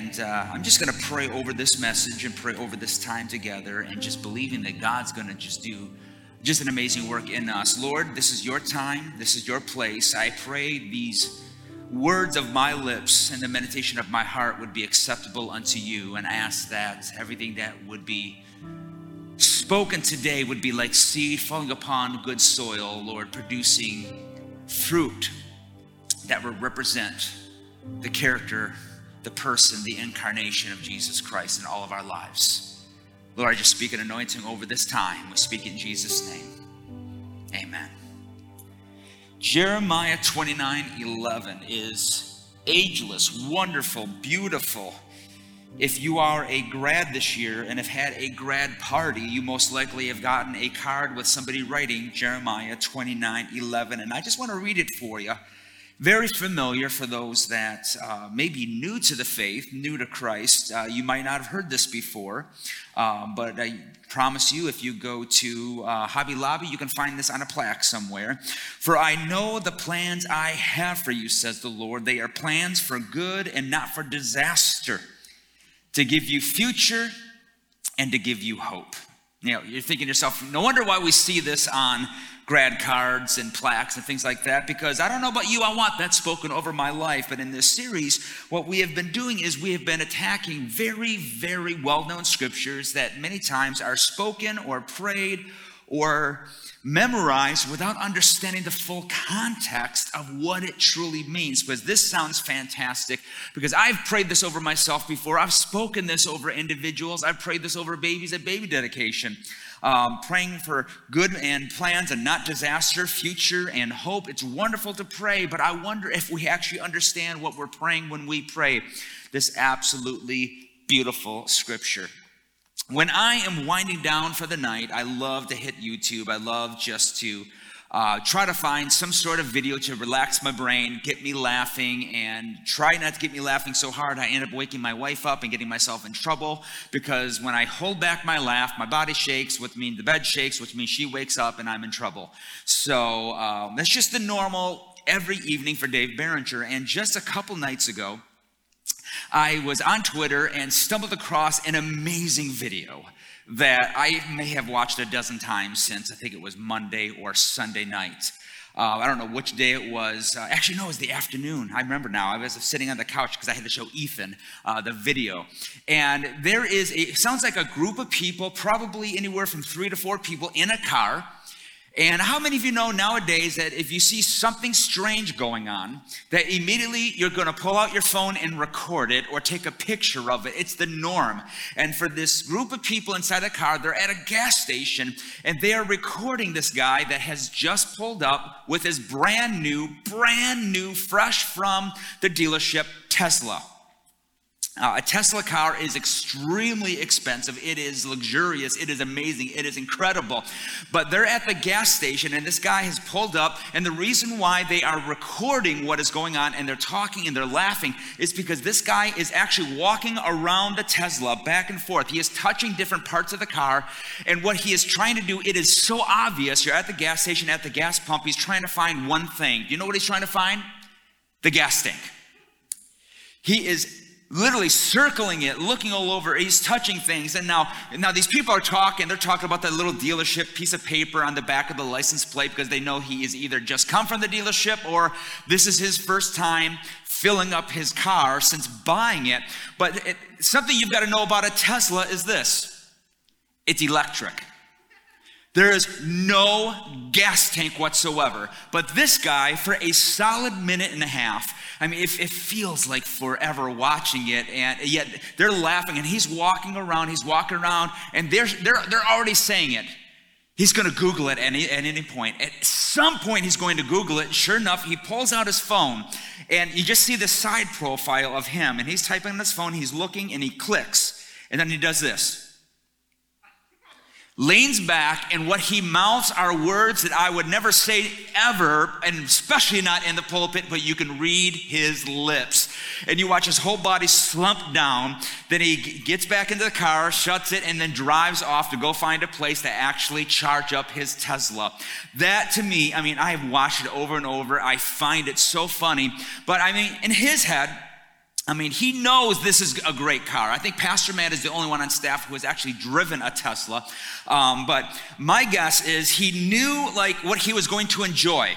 And uh, I'm just going to pray over this message and pray over this time together and just believing that God's going to just do just an amazing work in us. Lord, this is your time, this is your place. I pray these words of my lips and the meditation of my heart would be acceptable unto you. And I ask that everything that would be spoken today would be like seed falling upon good soil, Lord, producing fruit that will represent the character, the person, the incarnation of Jesus Christ in all of our lives. Lord, I just speak an anointing over this time. We speak in Jesus' name. Amen. Jeremiah 29 11 is ageless, wonderful, beautiful if you are a grad this year and have had a grad party, you most likely have gotten a card with somebody writing Jeremiah 29 11. And I just want to read it for you. Very familiar for those that uh, may be new to the faith, new to Christ. Uh, you might not have heard this before, um, but I promise you, if you go to uh, Hobby Lobby, you can find this on a plaque somewhere. For I know the plans I have for you, says the Lord. They are plans for good and not for disaster to give you future and to give you hope. You know, you're thinking to yourself, no wonder why we see this on grad cards and plaques and things like that, because I don't know about you, I want that spoken over my life. But in this series, what we have been doing is we have been attacking very, very well known scriptures that many times are spoken or prayed or memorize without understanding the full context of what it truly means. Because this sounds fantastic, because I've prayed this over myself before. I've spoken this over individuals. I've prayed this over babies at baby dedication. Um, praying for good and plans and not disaster, future and hope. It's wonderful to pray, but I wonder if we actually understand what we're praying when we pray this absolutely beautiful scripture. When I am winding down for the night, I love to hit YouTube. I love just to uh, try to find some sort of video to relax my brain, get me laughing, and try not to get me laughing so hard I end up waking my wife up and getting myself in trouble because when I hold back my laugh, my body shakes, which means the bed shakes, which means she wakes up and I'm in trouble. So um, that's just the normal every evening for Dave Barringer. And just a couple nights ago, I was on Twitter and stumbled across an amazing video that I may have watched a dozen times since I think it was Monday or Sunday night. Uh, I don't know which day it was. Uh, actually, no, it was the afternoon. I remember now. I was sitting on the couch because I had to show Ethan uh, the video. And there is, a, sounds like a group of people, probably anywhere from three to four people in a car and how many of you know nowadays that if you see something strange going on, that immediately you're going to pull out your phone and record it or take a picture of it? It's the norm. And for this group of people inside the car, they're at a gas station and they are recording this guy that has just pulled up with his brand new, brand new, fresh from the dealership Tesla. Uh, a Tesla car is extremely expensive. It is luxurious. It is amazing. It is incredible. But they're at the gas station, and this guy has pulled up. And the reason why they are recording what is going on and they're talking and they're laughing is because this guy is actually walking around the Tesla back and forth. He is touching different parts of the car. And what he is trying to do, it is so obvious. You're at the gas station, at the gas pump. He's trying to find one thing. Do you know what he's trying to find? The gas tank. He is literally circling it, looking all over. He's touching things. And now, now these people are talking. They're talking about that little dealership piece of paper on the back of the license plate because they know he is either just come from the dealership or this is his first time filling up his car since buying it. But it, something you've got to know about a Tesla is this it's electric. There is no gas tank whatsoever. But this guy, for a solid minute and a half, I mean, it, it, feels like forever watching it, and yet they're laughing, and he's walking around, he's walking around, and they're, they're, they're already saying it. He's going to Google it at any, at any point. At some point, he's going to Google it. Sure enough, he pulls out his phone, and you just see the side profile of him, and he's typing on his phone, he's looking, and he clicks, and then he does this leans back, and what he mouths are words that I would never say ever, and especially not in the pulpit, but you can read his lips. And you watch his whole body slump down. Then he gets back into the car, shuts it, and then drives off to go find a place to actually charge up his Tesla. That to me, I mean, I have watched it over and over. I find it so funny. But I mean, in his head, I mean, he knows this is a great car. I think Pastor Matt is the only one on staff who has actually driven a Tesla. Um, but my guess is he knew like what he was going to enjoy.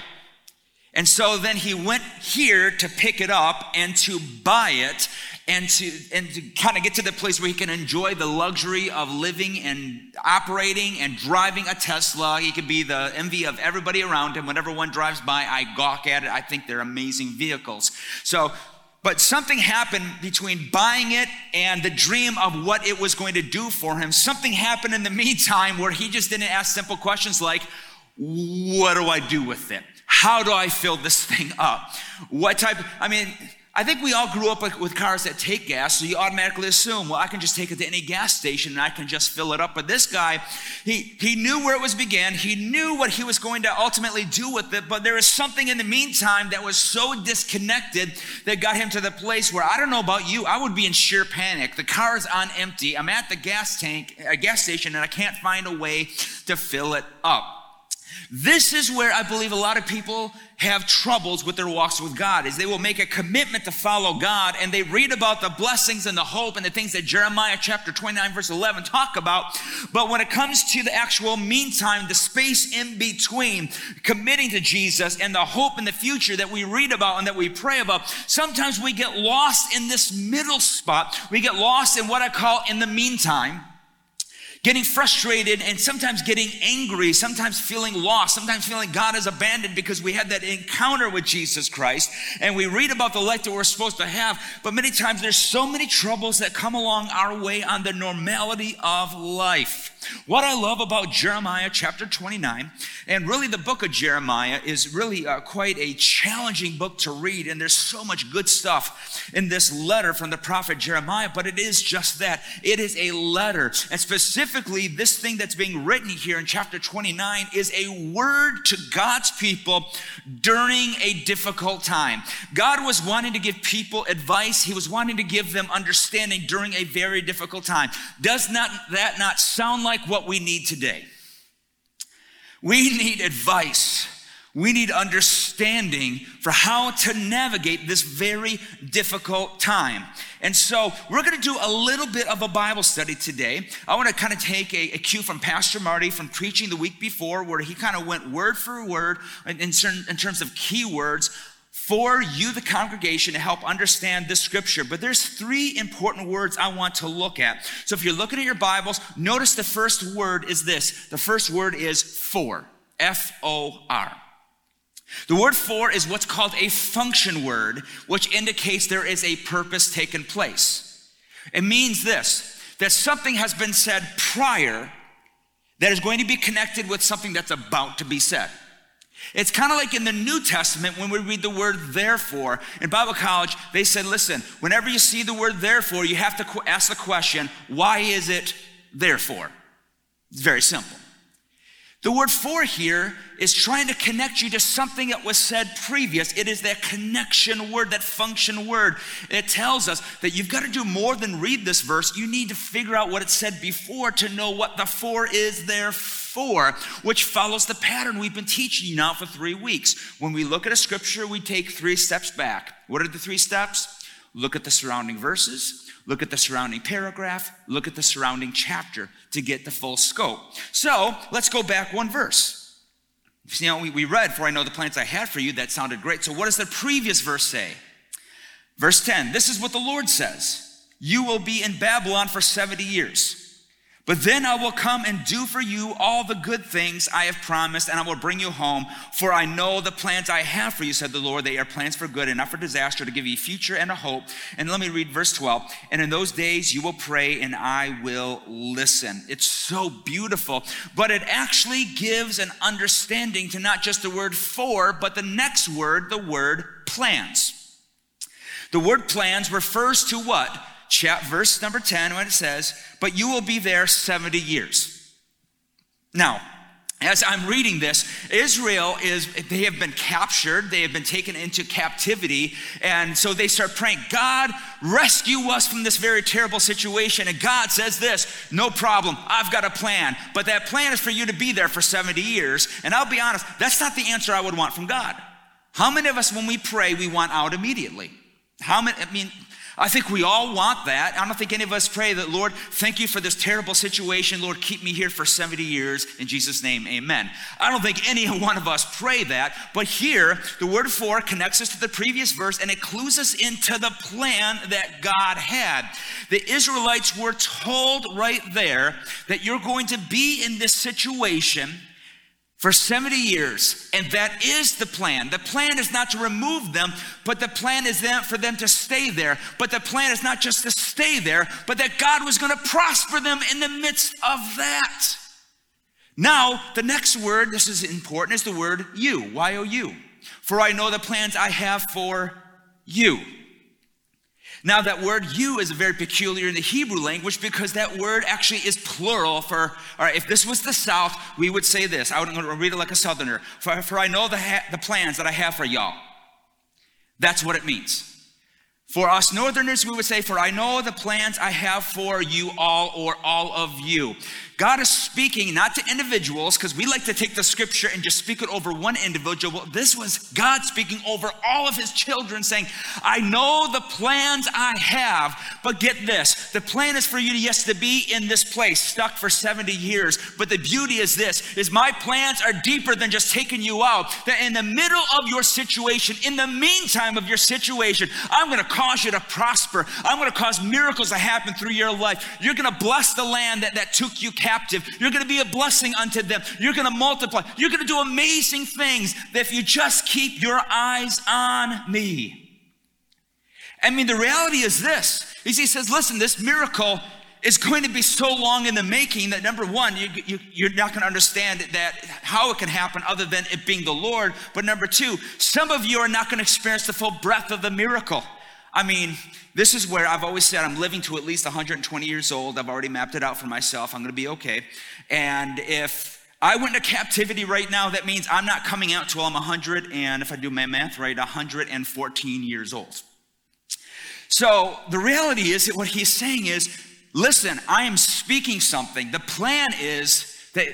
And so then he went here to pick it up and to buy it and to and to kind of get to the place where he can enjoy the luxury of living and operating and driving a Tesla. He could be the envy of everybody around him. Whenever one drives by, I gawk at it. I think they're amazing vehicles. So but something happened between buying it and the dream of what it was going to do for him. Something happened in the meantime where he just didn't ask simple questions like, What do I do with it? How do I fill this thing up? What type, I mean, I think we all grew up with cars that take gas, so you automatically assume, well, I can just take it to any gas station and I can just fill it up. But this guy, he, he knew where it was began. He knew what he was going to ultimately do with it. But there was something in the meantime that was so disconnected that got him to the place where I don't know about you, I would be in sheer panic. The car is on empty. I'm at the gas tank, a gas station, and I can't find a way to fill it up. This is where I believe a lot of people have troubles with their walks with God is they will make a commitment to follow God and they read about the blessings and the hope and the things that Jeremiah chapter 29 verse 11 talk about. But when it comes to the actual meantime the space in between committing to Jesus and the hope in the future that we read about and that we pray about sometimes we get lost in this middle spot. We get lost in what I call in the meantime getting frustrated and sometimes getting angry, sometimes feeling lost, sometimes feeling God has abandoned because we had that encounter with Jesus Christ and we read about the life that we're supposed to have. But many times there's so many troubles that come along our way on the normality of life. What I love about Jeremiah chapter 29, and really the book of Jeremiah is really uh, quite a challenging book to read, and there's so much good stuff in this letter from the prophet Jeremiah, but it is just that. It is a letter. And specifically, this thing that's being written here in chapter 29 is a word to God's people during a difficult time. God was wanting to give people advice, He was wanting to give them understanding during a very difficult time. Does not that not sound like what we need today. We need advice. We need understanding for how to navigate this very difficult time. And so we're going to do a little bit of a Bible study today. I want to kind of take a, a cue from Pastor Marty from preaching the week before, where he kind of went word for word in, in, in terms of keywords for you, the congregation, to help understand this scripture. But there's three important words I want to look at. So if you're looking at your Bibles, notice the first word is this. The first word is for. F O R. The word for is what's called a function word, which indicates there is a purpose taken place. It means this that something has been said prior that is going to be connected with something that's about to be said. It's kind of like in the New Testament when we read the word therefore. In Bible college, they said, listen, whenever you see the word therefore, you have to ask the question, why is it therefore? It's very simple. The word for here is trying to connect you to something that was said previous. It is that connection word, that function word. It tells us that you've got to do more than read this verse. You need to figure out what it said before to know what the for is there for, which follows the pattern we've been teaching you now for three weeks. When we look at a scripture, we take three steps back. What are the three steps? Look at the surrounding verses look at the surrounding paragraph, look at the surrounding chapter to get the full scope. So let's go back one verse. You know, we, we read, For I know the plans I had for you. That sounded great. So what does the previous verse say? Verse 10 This is what the Lord says You will be in Babylon for 70 years. But then I will come and do for you all the good things I have promised, and I will bring you home. For I know the plans I have for you, said the Lord. They are plans for good and not for disaster, to give you future and a hope. And let me read verse 12. And in those days you will pray, and I will listen. It's so beautiful, but it actually gives an understanding to not just the word for, but the next word, the word plans. The word plans refers to what? Chat, verse number 10, when it says, But you will be there 70 years. Now, as I'm reading this, Israel is, they have been captured, they have been taken into captivity, and so they start praying, God, rescue us from this very terrible situation. And God says this, no problem, I've got a plan, but that plan is for you to be there for 70 years. And I'll be honest, that's not the answer I would want from God. How many of us, when we pray, we want out immediately? How many, I mean, I think we all want that. I don't think any of us pray that, Lord, thank you for this terrible situation. Lord, keep me here for 70 years. In Jesus' name, amen. I don't think any one of us pray that. But here, the word for connects us to the previous verse and it clues us into the plan that God had. The Israelites were told right there that you're going to be in this situation for 70 years. And that is the plan. The plan is not to remove them, but the plan is then for them to stay there. But the plan is not just to stay there, but that God was going to prosper them in the midst of that. Now, the next word, this is important, is the word you, Y O U. For I know the plans I have for you. Now, that word you is very peculiar in the Hebrew language because that word actually is plural for, all right, if this was the South, we would say this. I would read it like a Southerner. For, for I know the, ha- the plans that I have for y'all. That's what it means. For us Northerners, we would say, For I know the plans I have for you all or all of you. God is speaking not to individuals, because we like to take the scripture and just speak it over one individual. Well, this was God speaking over all of his children, saying, I know the plans I have, but get this the plan is for you, to, yes, to be in this place, stuck for 70 years. But the beauty is this is my plans are deeper than just taking you out. That in the middle of your situation, in the meantime of your situation, I'm gonna cause you to prosper. I'm gonna cause miracles to happen through your life. You're gonna bless the land that, that took you captive. You're going to be a blessing unto them. You're going to multiply. You're going to do amazing things if you just keep your eyes on me. I mean, the reality is this. Is he says, listen, this miracle is going to be so long in the making that number one, you, you, you're not going to understand that how it can happen other than it being the Lord. But number two, some of you are not going to experience the full breadth of the miracle. I mean, this is where I've always said I'm living to at least 120 years old. I've already mapped it out for myself. I'm going to be okay. And if I went into captivity right now, that means I'm not coming out till I'm 100 and if I do my math right, 114 years old. So the reality is that what he's saying is, listen, I am speaking something. The plan is that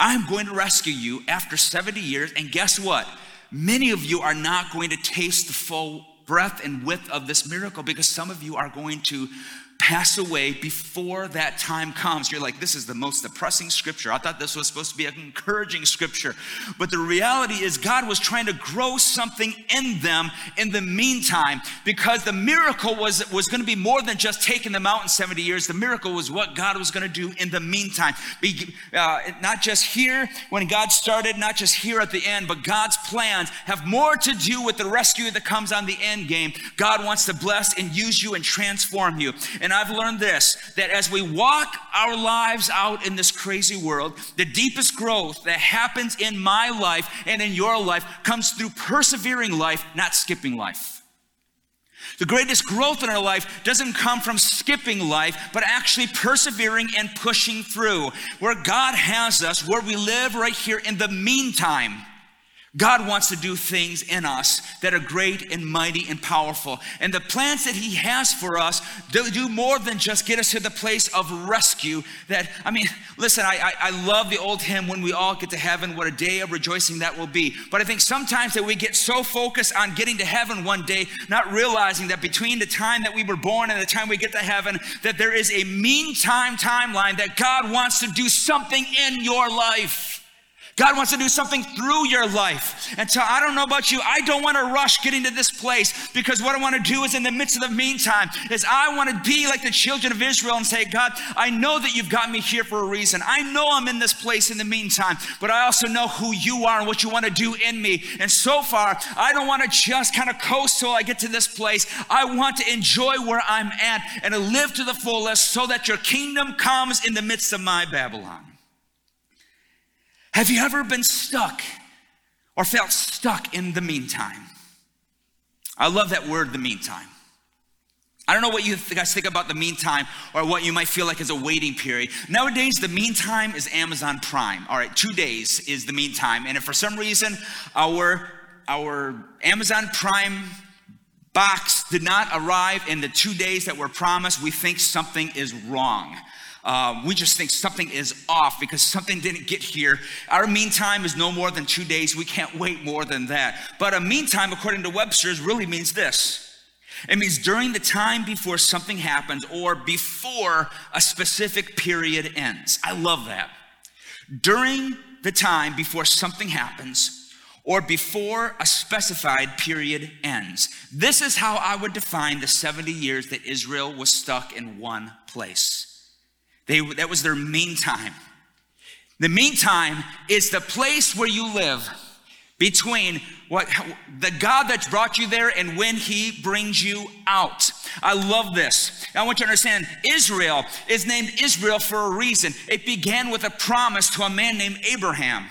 I'm going to rescue you after 70 years, and guess what? Many of you are not going to taste the full breadth and width of this miracle because some of you are going to pass away before that time comes. You're like, this is the most depressing scripture. I thought this was supposed to be an encouraging scripture. But the reality is, God was trying to grow something in them in the meantime because the miracle was, was going to be more than just taking them out in 70 years. The miracle was what God was going to do in the meantime. Be, uh, not just here when God started, not just here at the end, but God's plans have more to do with the rescue that comes on the end game. God wants to bless and use you and transform you. And I've learned this that as we walk our lives out in this crazy world, the deepest growth that happens in my life and in your life comes through persevering life, not skipping life. The greatest growth in our life doesn't come from skipping life, but actually persevering and pushing through. Where God has us, where we live right here in the meantime God wants to do things in us that are great and mighty and powerful. And the plans that He has for us do more than just get us to the place of rescue. That, I mean, listen, I, I, I, love the old hymn, When We All Get to Heaven, what a day of rejoicing that will be. But I think sometimes that we get so focused on getting to heaven one day, not realizing that between the time that we were born and the time we get to heaven, that there is a meantime timeline that God wants to do something in your life. God wants to do something through your life. And so I don't know about you. I don't want to rush getting to this place because what I want to do is in the midst of the meantime is I want to be like the children of Israel and say, God, I know that you've got me here for a reason. I know I'm in this place in the meantime, but I also know who you are and what you want to do in me. And so far, I don't want to just kind of coast till I get to this place. I want to enjoy where I'm at and to live to the fullest so that your kingdom comes in the midst of my Babylon. Have you ever been stuck or felt stuck in the meantime? I love that word, the meantime. I don't know what you guys think about the meantime or what you might feel like is a waiting period. Nowadays, the meantime is Amazon Prime. All right, two days is the meantime. And if for some reason our, our Amazon Prime box did not arrive in the two days that were promised, we think something is wrong uh, we just think something is off because something didn't get here. Our meantime is no more than two days. We can't wait more than that. But a meantime, according to Webster's, really means this It means during the time before something happens or before a specific period ends. I love that. During the time before something happens or before a specified period ends. This is how I would define the 70 years that Israel was stuck in one place. They, that was their meantime. The meantime is the place where you live between what the God that brought you there and when he brings you out. I love this. I want you to understand Israel is named Israel for a reason. It began with a promise to a man named Abraham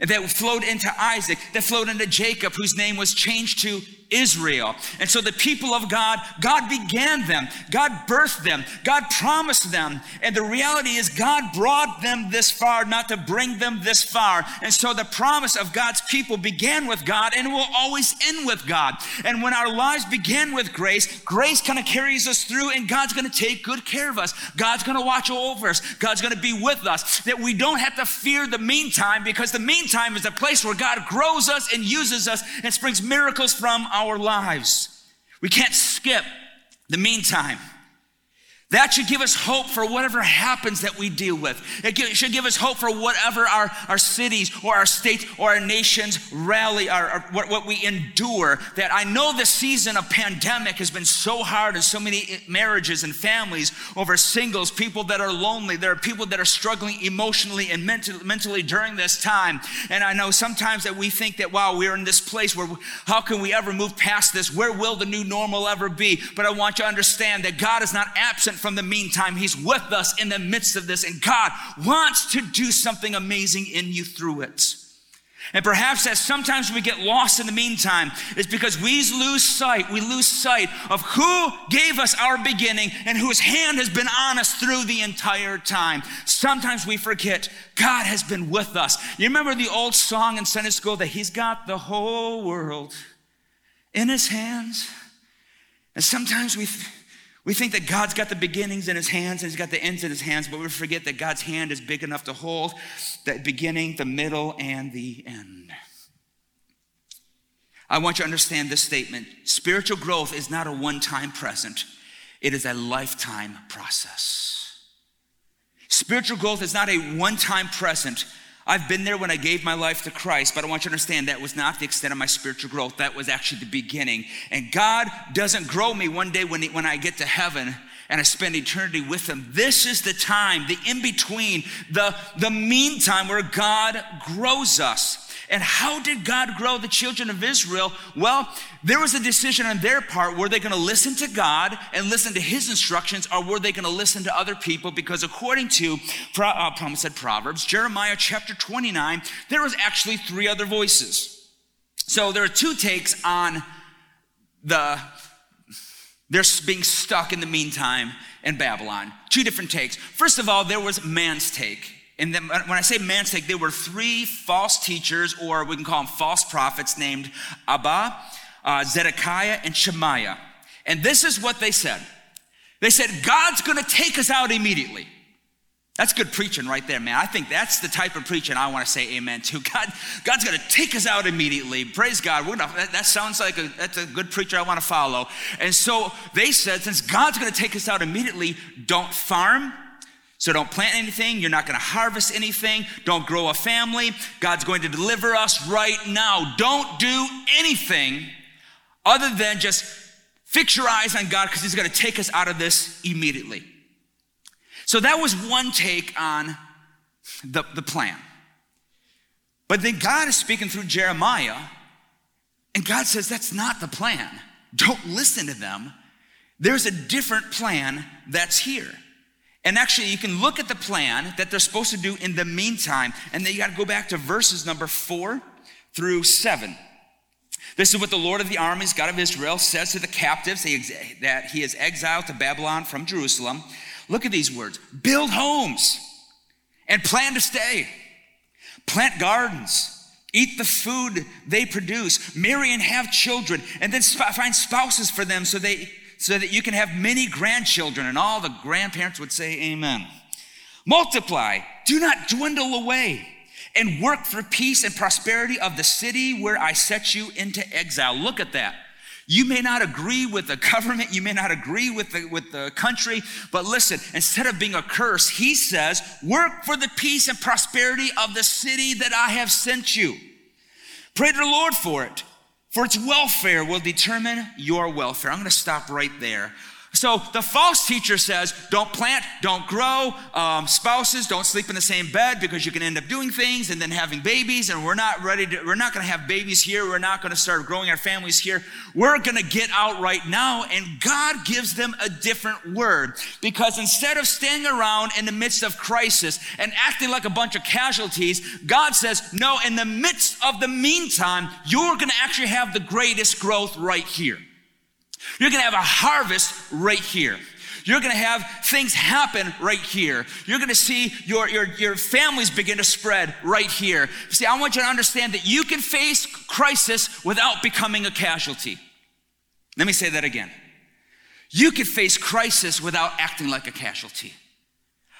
that flowed into Isaac, that flowed into Jacob, whose name was changed to Israel. And so the people of God, God began them, God birthed them, God promised them. And the reality is, God brought them this far, not to bring them this far. And so the promise of God's people began with God and will always end with God. And when our lives begin with grace, grace kind of carries us through, and God's going to take good care of us. God's going to watch over us, God's going to be with us. That we don't have to fear the meantime because the meantime is a place where God grows us and uses us and springs miracles from our lives. We can't skip the meantime. That should give us hope for whatever happens that we deal with. It should give us hope for whatever our, our cities or our states or our nations rally, or what, what we endure. That I know the season of pandemic has been so hard and so many eh, marriages and families over singles, people that are lonely. There are people that are struggling emotionally and mental, mentally during this time. And I know sometimes that we think that, wow, we're in this place where how can we ever move past this? Where will the new normal ever be? But I want you to understand that God is not absent from the meantime. He's with us in the midst of this, and God wants to do something amazing in you through it. And perhaps that sometimes we get lost in the meantime is because we lose sight, we lose sight of who gave us our beginning and whose hand has been on us through the entire time. Sometimes we forget God has been with us. You remember the old song in Sunday school that He's got the whole world in His hands? And sometimes we. We think that God's got the beginnings in his hands and he's got the ends in his hands, but we forget that God's hand is big enough to hold the beginning, the middle, and the end. I want you to understand this statement. Spiritual growth is not a one time present, it is a lifetime process. Spiritual growth is not a one time present, I've been there when I gave my life to Christ, but I want you to understand that was not the extent of my spiritual growth. That was actually the beginning. And God doesn't grow me one day when, when I get to heaven and I spend eternity with him. This is the time, the in between, the, the meantime where God grows us. And how did God grow the children of Israel? Well, there was a decision on their part. Were they going to listen to God and listen to his instructions, or were they going to listen to other people? Because according to uh, said Proverbs, Jeremiah chapter 29, there was actually three other voices. So there are two takes on the they're being stuck in the meantime in Babylon. Two different takes. First of all, there was man's take. And then when I say man's take, there were three false teachers, or we can call them false prophets, named Abba, uh, Zedekiah, and Shemaiah. And this is what they said. They said, God's gonna take us out immediately. That's good preaching right there, man. I think that's the type of preaching I want to say amen to. God, God's going to take us out immediately. Praise God. Gonna, that, that, sounds like a, that's a good preacher I want to follow. And so they said, since God's going to take us out immediately, don't farm, so don't plant anything. You're not going to harvest anything. Don't grow a family. God's going to deliver us right now. Don't do anything other than just fix your eyes on God because He's going to take us out of this immediately. So that was one take on the, the plan. But then God is speaking through Jeremiah, and God says, That's not the plan. Don't listen to them. There's a different plan that's here. And actually, you can look at the plan that they're supposed to do in the meantime, and then you got to go back to verses number four through seven. This is what the Lord of the armies, God of Israel, says to the captives that he is exiled to Babylon from Jerusalem. Look at these words build homes and plan to stay, plant gardens. Eat the food they produce, marry and have children, and then find spouses for them so they so that you can have many grandchildren. And all the grandparents would say, Amen. Multiply, do not dwindle away, and work for peace and prosperity of the city where I set you into exile. Look at that. You may not agree with the government, you may not agree with the, with the country, but listen, instead of being a curse, he says, Work for the peace and prosperity of the city that I have sent you. Pray to the Lord for it, for its welfare will determine your welfare. I'm going to stop right there. So the false teacher says, don't plant, don't grow. Um, spouses don't sleep in the same bed because you can end up doing things and then having babies. And we're not ready to, we're not going to have babies here. We're not going to start growing our families here. We're going to get out right now. And God gives them a different word because instead of staying around in the midst of crisis and acting like a bunch of casualties, God says, no, in the midst of the meantime, you're going to actually have the greatest growth right here. You're to have a harvest right here. You're to have things happen right here. You're to see your, your, your families begin to spread right here. See, I want you to understand that you can face crisis without becoming a casualty. Let me say that again. You can face crisis without acting like a casualty.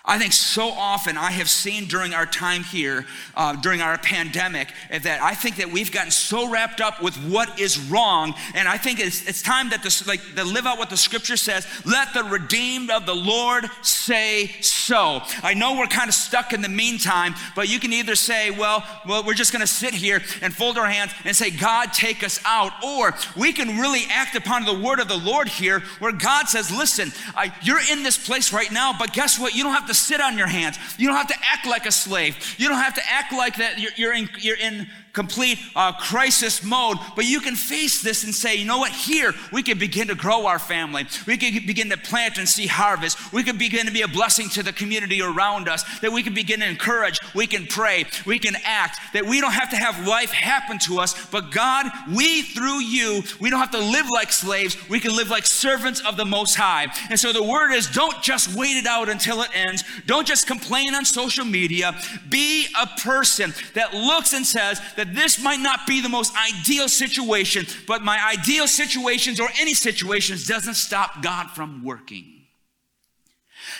I think so often I have seen during our time here, uh, during our pandemic, that I think that we've gotten so wrapped up with what is wrong, and I think it's, it's time that this, like to live out what the Scripture says. Let the redeemed of the Lord say so. I know we're kind of stuck in the meantime, but you can either say, well, well, we're just going to sit here and fold our hands and say, God, take us out, or we can really act upon the word of the Lord here, where God says, listen, I, you're in this place right now, but guess what? You don't have to sit on your hands. You don't have to act like a slave. You don't have to act like that you're, you're in, you're in complete uh, crisis mode, but you can face this and say, you know what, here we can begin to grow our family. We can begin to plant and see harvest. We can begin to be a blessing to the community around us, that we can begin to encourage, we can pray, we can act, that we don't have to have life happen to us, but God, we through you, we don't have to live like slaves, we can live like servants of the Most High. And so the word is don't just wait it out until it ends, don't just complain on social media, be a person that looks and says that that this might not be the most ideal situation, but my ideal situations or any situations doesn't stop God from working.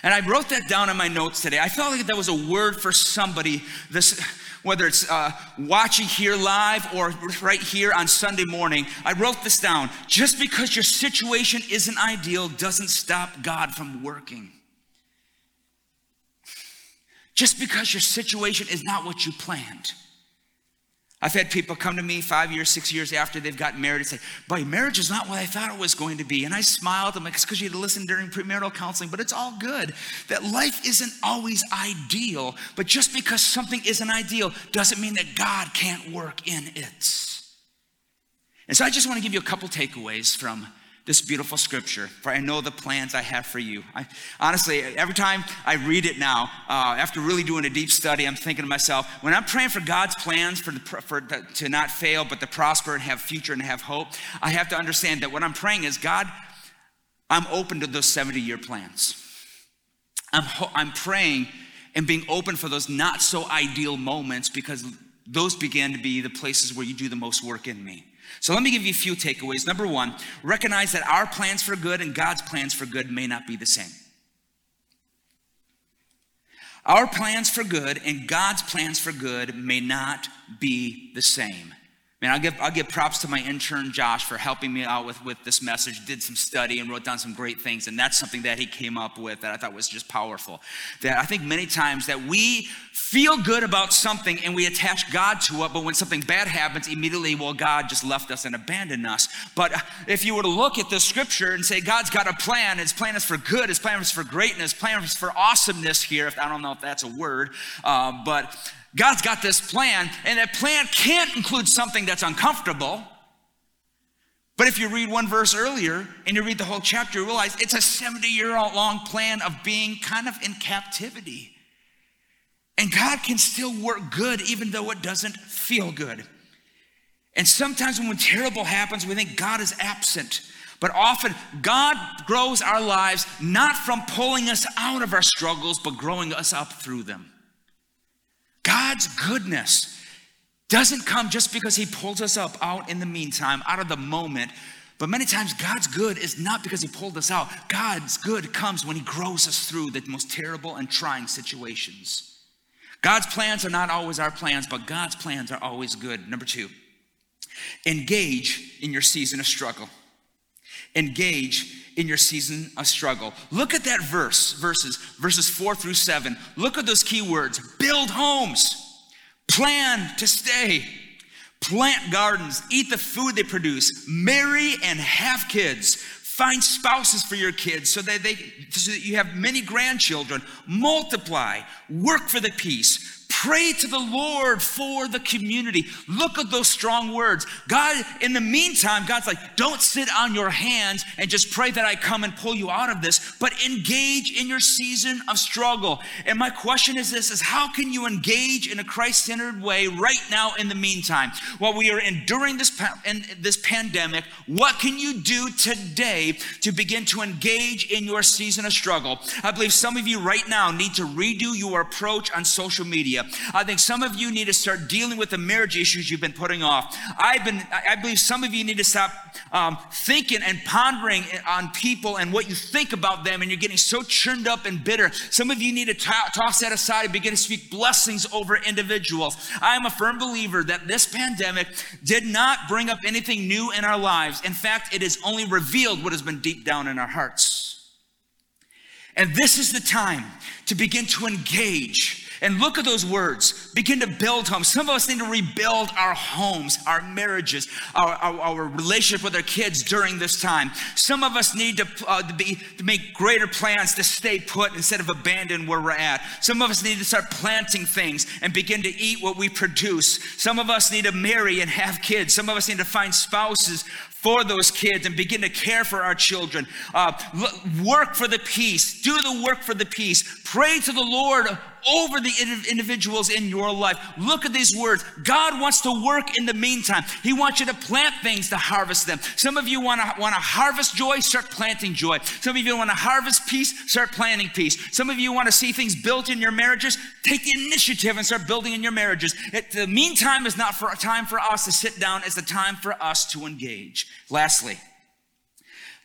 And I wrote that down in my notes today. I felt like that was a word for somebody, this, whether it's uh, watching here live or right here on Sunday morning. I wrote this down. Just because your situation isn't ideal doesn't stop God from working. Just because your situation is not what you planned I've had people come to me five years, six years after they've gotten married and say, Boy, marriage is not what I thought it was going to be. And I smiled. I'm like, It's because you had to listen during premarital counseling, but it's all good. That life isn't always ideal, but just because something isn't ideal doesn't mean that God can't work in it. And so I just want to give you a couple takeaways from this beautiful scripture, for I know the plans I have for you. I, honestly, every time I read it now, uh, after really doing a deep study, I'm thinking to myself, when I'm praying for God's plans for, the, for the, to not fail, but to prosper and have future and have hope, I have to understand that what I'm praying is, God, I'm open to those 70 year plans. I'm, I'm praying and being open for those not so ideal moments because those began to be the places where you do the most work in me. So let me give you a few takeaways. Number one, recognize that our plans for good and God's plans for good may not be the same. Our plans for good and God's plans for good may not be the same. Man, I'll give, I'll give props to my intern Josh for helping me out with, with this message, did some study and wrote down some great things. And that's something that he came up with that I thought was just powerful. That I think many times that we feel good about something and we attach God to it, but when something bad happens, immediately, well, God just left us and abandoned us. But if you were to look at the scripture and say, God's got a plan, his plan is for good, his plan is for greatness, his plan is for awesomeness here, if I don't know if that's a word, uh, but God's got this plan, and that plan can't include something that's uncomfortable. But if you read one verse earlier and you read the whole chapter, you realize it's a 70 year long plan of being kind of in captivity. And God can still work good even though it doesn't feel good. And sometimes when terrible happens, we think God is absent. But often, God grows our lives not from pulling us out of our struggles, but growing us up through them. God's goodness doesn't come just because He pulls us up out in the meantime, out of the moment. But many times, God's good is not because He pulled us out. God's good comes when He grows us through the most terrible and trying situations. God's plans are not always our plans, but God's plans are always good. Number two, engage in your season of struggle. Engage in your season of struggle. Look at that verse, verses, verses four through seven. Look at those key words build homes, plan to stay, plant gardens, eat the food they produce, marry and have kids. Find spouses for your kids so that they so that you have many grandchildren. Multiply, work for the peace, Pray to the Lord for the community. Look at those strong words. God, in the meantime, God's like, don't sit on your hands and just pray that I come and pull you out of this, but engage in your season of struggle. And my question is this is how can you engage in a Christ-centered way right now in the meantime? While we are enduring this, in this pandemic, what can you do today to begin to engage in your season of struggle? I believe some of you right now need to redo your approach on social media. I think some of you need to start dealing with the marriage issues you've been putting off. I've been, I believe some of you need to stop um, thinking and pondering on people and what you think about them, and you're getting so churned up and bitter. Some of you need to t- toss that aside and begin to speak blessings over individuals. I am a firm believer that this pandemic did not bring up anything new in our lives. In fact, it has only revealed what has been deep down in our hearts. And this is the time to begin to engage and look at those words. Begin to build homes. Some of us need to rebuild our homes, our marriages, our, our, our relationship with our kids during this time. Some of us need to, uh, to, be, to make greater plans to stay put instead of abandon where we're at. Some of us need to start planting things and begin to eat what we produce. Some of us need to marry and have kids. Some of us need to find spouses for those kids and begin to care for our children. Uh, work for the peace. Do the work for the peace. Pray to the Lord over the individuals in your life. Look at these words. God wants to work in the meantime. He wants you to plant things to harvest them. Some of you want to want to harvest joy, start planting joy. Some of you want to harvest peace, start planting peace. Some of you want to see things built in your marriages, take the initiative and start building in your marriages. It, the meantime is not for a time for us to sit down, it's the time for us to engage. Lastly,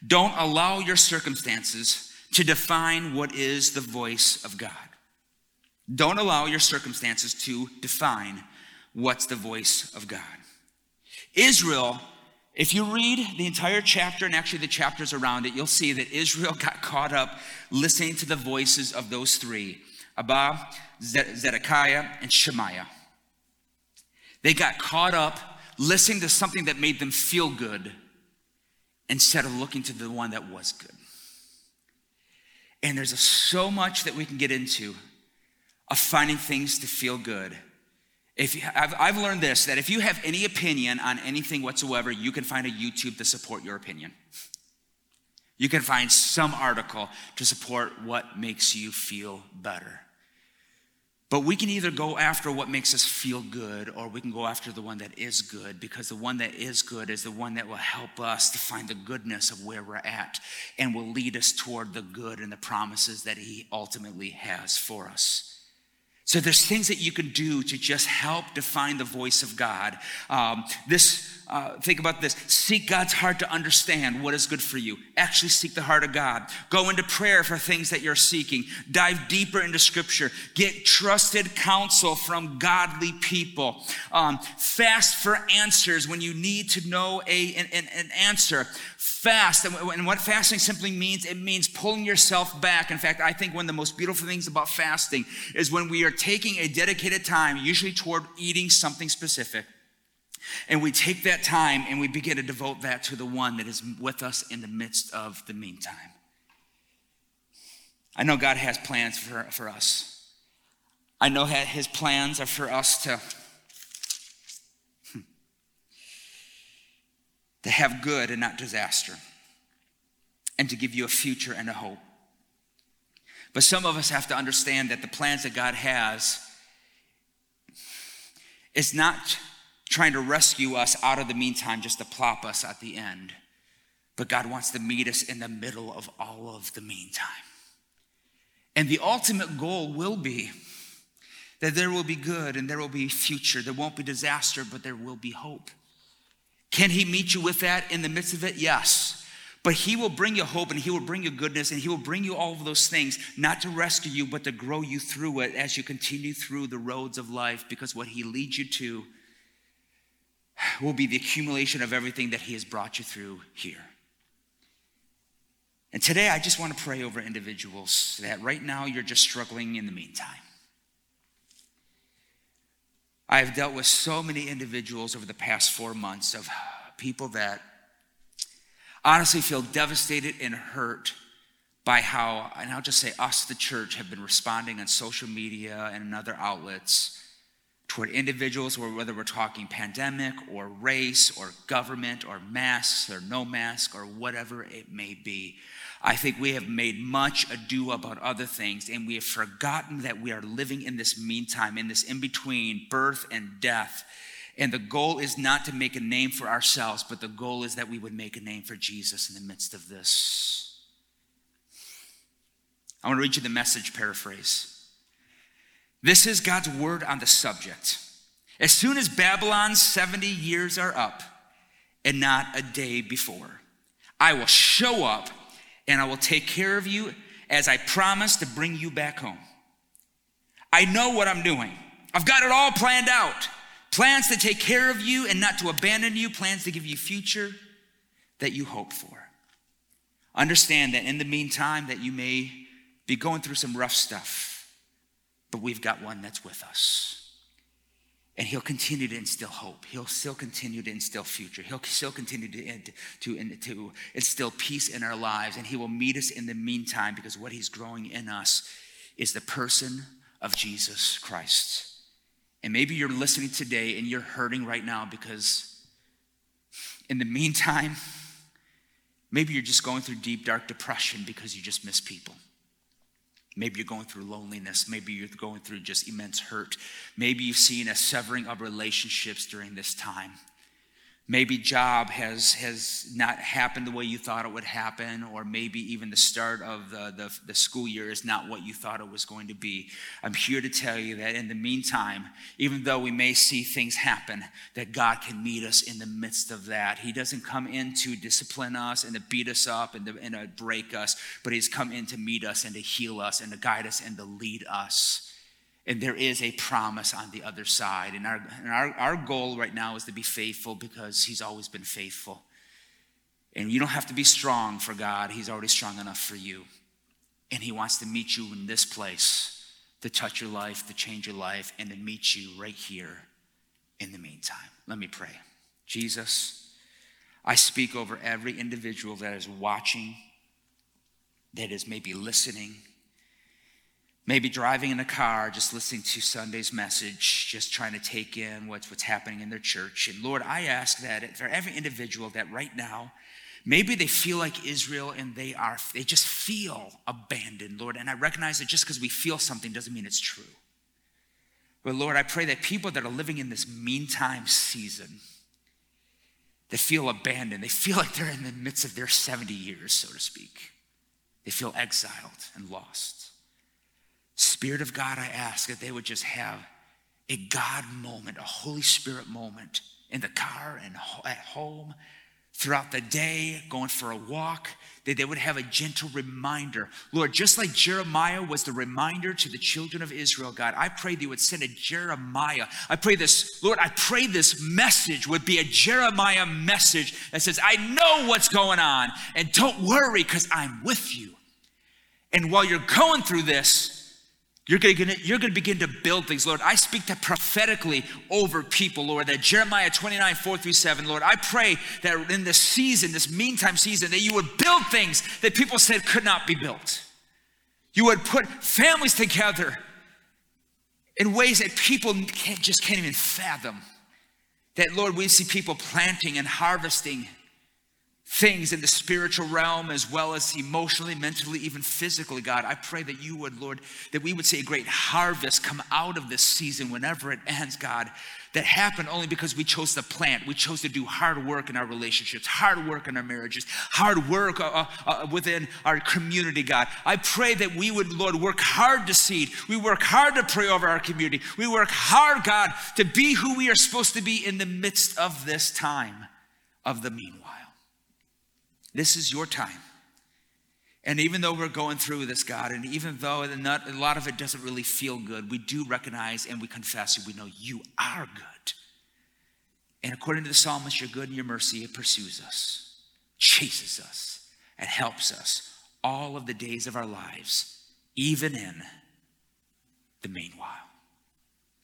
don't allow your circumstances to define what is the voice of God. Don't allow your circumstances to define what's the voice of God. Israel, if you read the entire chapter and actually the chapters around it, you'll see that Israel got caught up listening to the voices of those three Abba, Zedekiah, and Shemaiah. They got caught up listening to something that made them feel good instead of looking to the one that was good. And there's so much that we can get into of finding things to feel good. If you, I've, I've learned this that if you have any opinion on anything whatsoever, you can find a YouTube to support your opinion. You can find some article to support what makes you feel better. But we can either go after what makes us feel good or we can go after the one that is good because the one that is good is the one that will help us to find the goodness of where we're at and will lead us toward the good and the promises that He ultimately has for us. So there's things that you can do to just help define the voice of God. Um, this, uh, think about this: seek God's heart to understand what is good for you. Actually, seek the heart of God. Go into prayer for things that you're seeking. Dive deeper into Scripture. Get trusted counsel from godly people. Um, fast for answers when you need to know a, an, an answer fast. And what fasting simply means, it means pulling yourself back. In fact, I think one of the most beautiful things about fasting is when we are taking a dedicated time, usually toward eating something specific. And we take that time and we begin to devote that to the one that is with us in the midst of the meantime. I know God has plans for, for us. I know his plans are for us to hmm, to have good and not disaster, and to give you a future and a hope. But some of us have to understand that the plans that God has is not trying to rescue us out of the meantime just to plop us at the end. But God wants to meet us in the middle of all of the meantime. And the ultimate goal will be that there will be good and there will be future. There won't be disaster, but there will be hope. Can He meet you with that in the midst of it? Yes. But He will bring you hope and He will bring you goodness and He will bring you all of those things, not to rescue you, but to grow you through it as you continue through the roads of life, because what He leads you to will be the accumulation of everything that He has brought you through here. And today I just want to pray over individuals that right now you're just struggling in the meantime. I have dealt with so many individuals over the past four months of people that honestly feel devastated and hurt by how, and I'll just say us, the church, have been responding on social media and in other outlets toward individuals, or whether we're talking pandemic or race or government or masks or no mask or whatever it may be. I think we have made much ado about other things, and we have forgotten that we are living in this meantime, in this in between birth and death. And the goal is not to make a name for ourselves, but the goal is that we would make a name for Jesus in the midst of this. I want to read you the message paraphrase. This is God's word on the subject. As soon as Babylon's 70 years are up, and not a day before, I will show up and I will take care of you as I promised to bring you back home. I know what I'm doing. I've got it all planned out. Plans to take care of you and not to abandon you, plans to give you future that you hope for. Understand that in the meantime that you may be going through some rough stuff, but we've got one that's with us. And he'll continue to instill hope. He'll still continue to instill future. He'll still continue to, to, to instill peace in our lives. And he will meet us in the meantime because what he's growing in us is the person of Jesus Christ. And maybe you're listening today and you're hurting right now because in the meantime, maybe you're just going through deep, dark depression because you just miss people. Maybe you're going through loneliness. Maybe you're going through just immense hurt. Maybe you've seen a severing of relationships during this time. Maybe job has, has not happened the way you thought it would happen, or maybe even the start of the, the, the, school year is not what you thought it was going to be. I'm here to tell you that in the meantime, even though we may see things happen, that God can meet us in the midst of that. He doesn't come in to discipline us and to beat us up and to, and to break us, but He's come in to meet us and to heal us and to guide us and to lead us. And there is a promise on the other side. And, our, and our, our goal right now is to be faithful because He's always been faithful. And you don't have to be strong for God, He's already strong enough for you. And He wants to meet you in this place to touch your life, to change your life, and to meet you right here in the meantime. Let me pray. Jesus, I speak over every individual that is watching, that is maybe listening Maybe driving in a car, just listening to Sunday's message, just trying to take in what's, what's happening in their church. And Lord, I ask that for every individual that right now, maybe they feel like Israel and they are, they just feel abandoned, Lord. And I recognize that just because we feel something doesn't mean it's true. But Lord, I pray that people that are living in this meantime season, they feel abandoned. They feel like they're in the midst of their 70 years, so to speak. They feel exiled and lost. Spirit of God, I ask that they would just have a God moment, a Holy Spirit moment in the car and at home, throughout the day, going for a walk, that they would have a gentle reminder. Lord, just like Jeremiah was the reminder to the children of Israel, God, I pray that you would send a Jeremiah. I pray this, Lord, I pray this message would be a Jeremiah message that says, I know what's going on, and don't worry because I'm with you. And while you're going through this, you're going, to, you're going to begin to build things, Lord. I speak that prophetically over people, Lord, that Jeremiah 29, 4 through 7, Lord. I pray that in this season, this meantime season, that you would build things that people said could not be built. You would put families together in ways that people can't, just can't even fathom. That, Lord, we see people planting and harvesting things in the spiritual realm as well as emotionally, mentally, even physically, God. I pray that you would, Lord, that we would see a great harvest come out of this season whenever it ends, God. That happened only because we chose to plant. We chose to do hard work in our relationships, hard work in our marriages, hard work uh, uh, uh within our community, God. I pray that we would, Lord, work hard to seed. We work hard to pray over our community. We work hard, God, to be who we are supposed to be in the midst of this time of the meanwhile. This is your time. And even though we're going through this, God, and even though not, a lot of it doesn't really feel good, we do recognize and we confess and we know you are good. And according to the psalmist, your good and your mercy, it pursues us, chases us, and helps us all of the days of our lives, even in the meanwhile.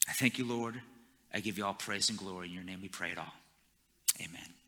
I thank you, Lord. I give you all praise and glory. In your name we pray it all. Amen.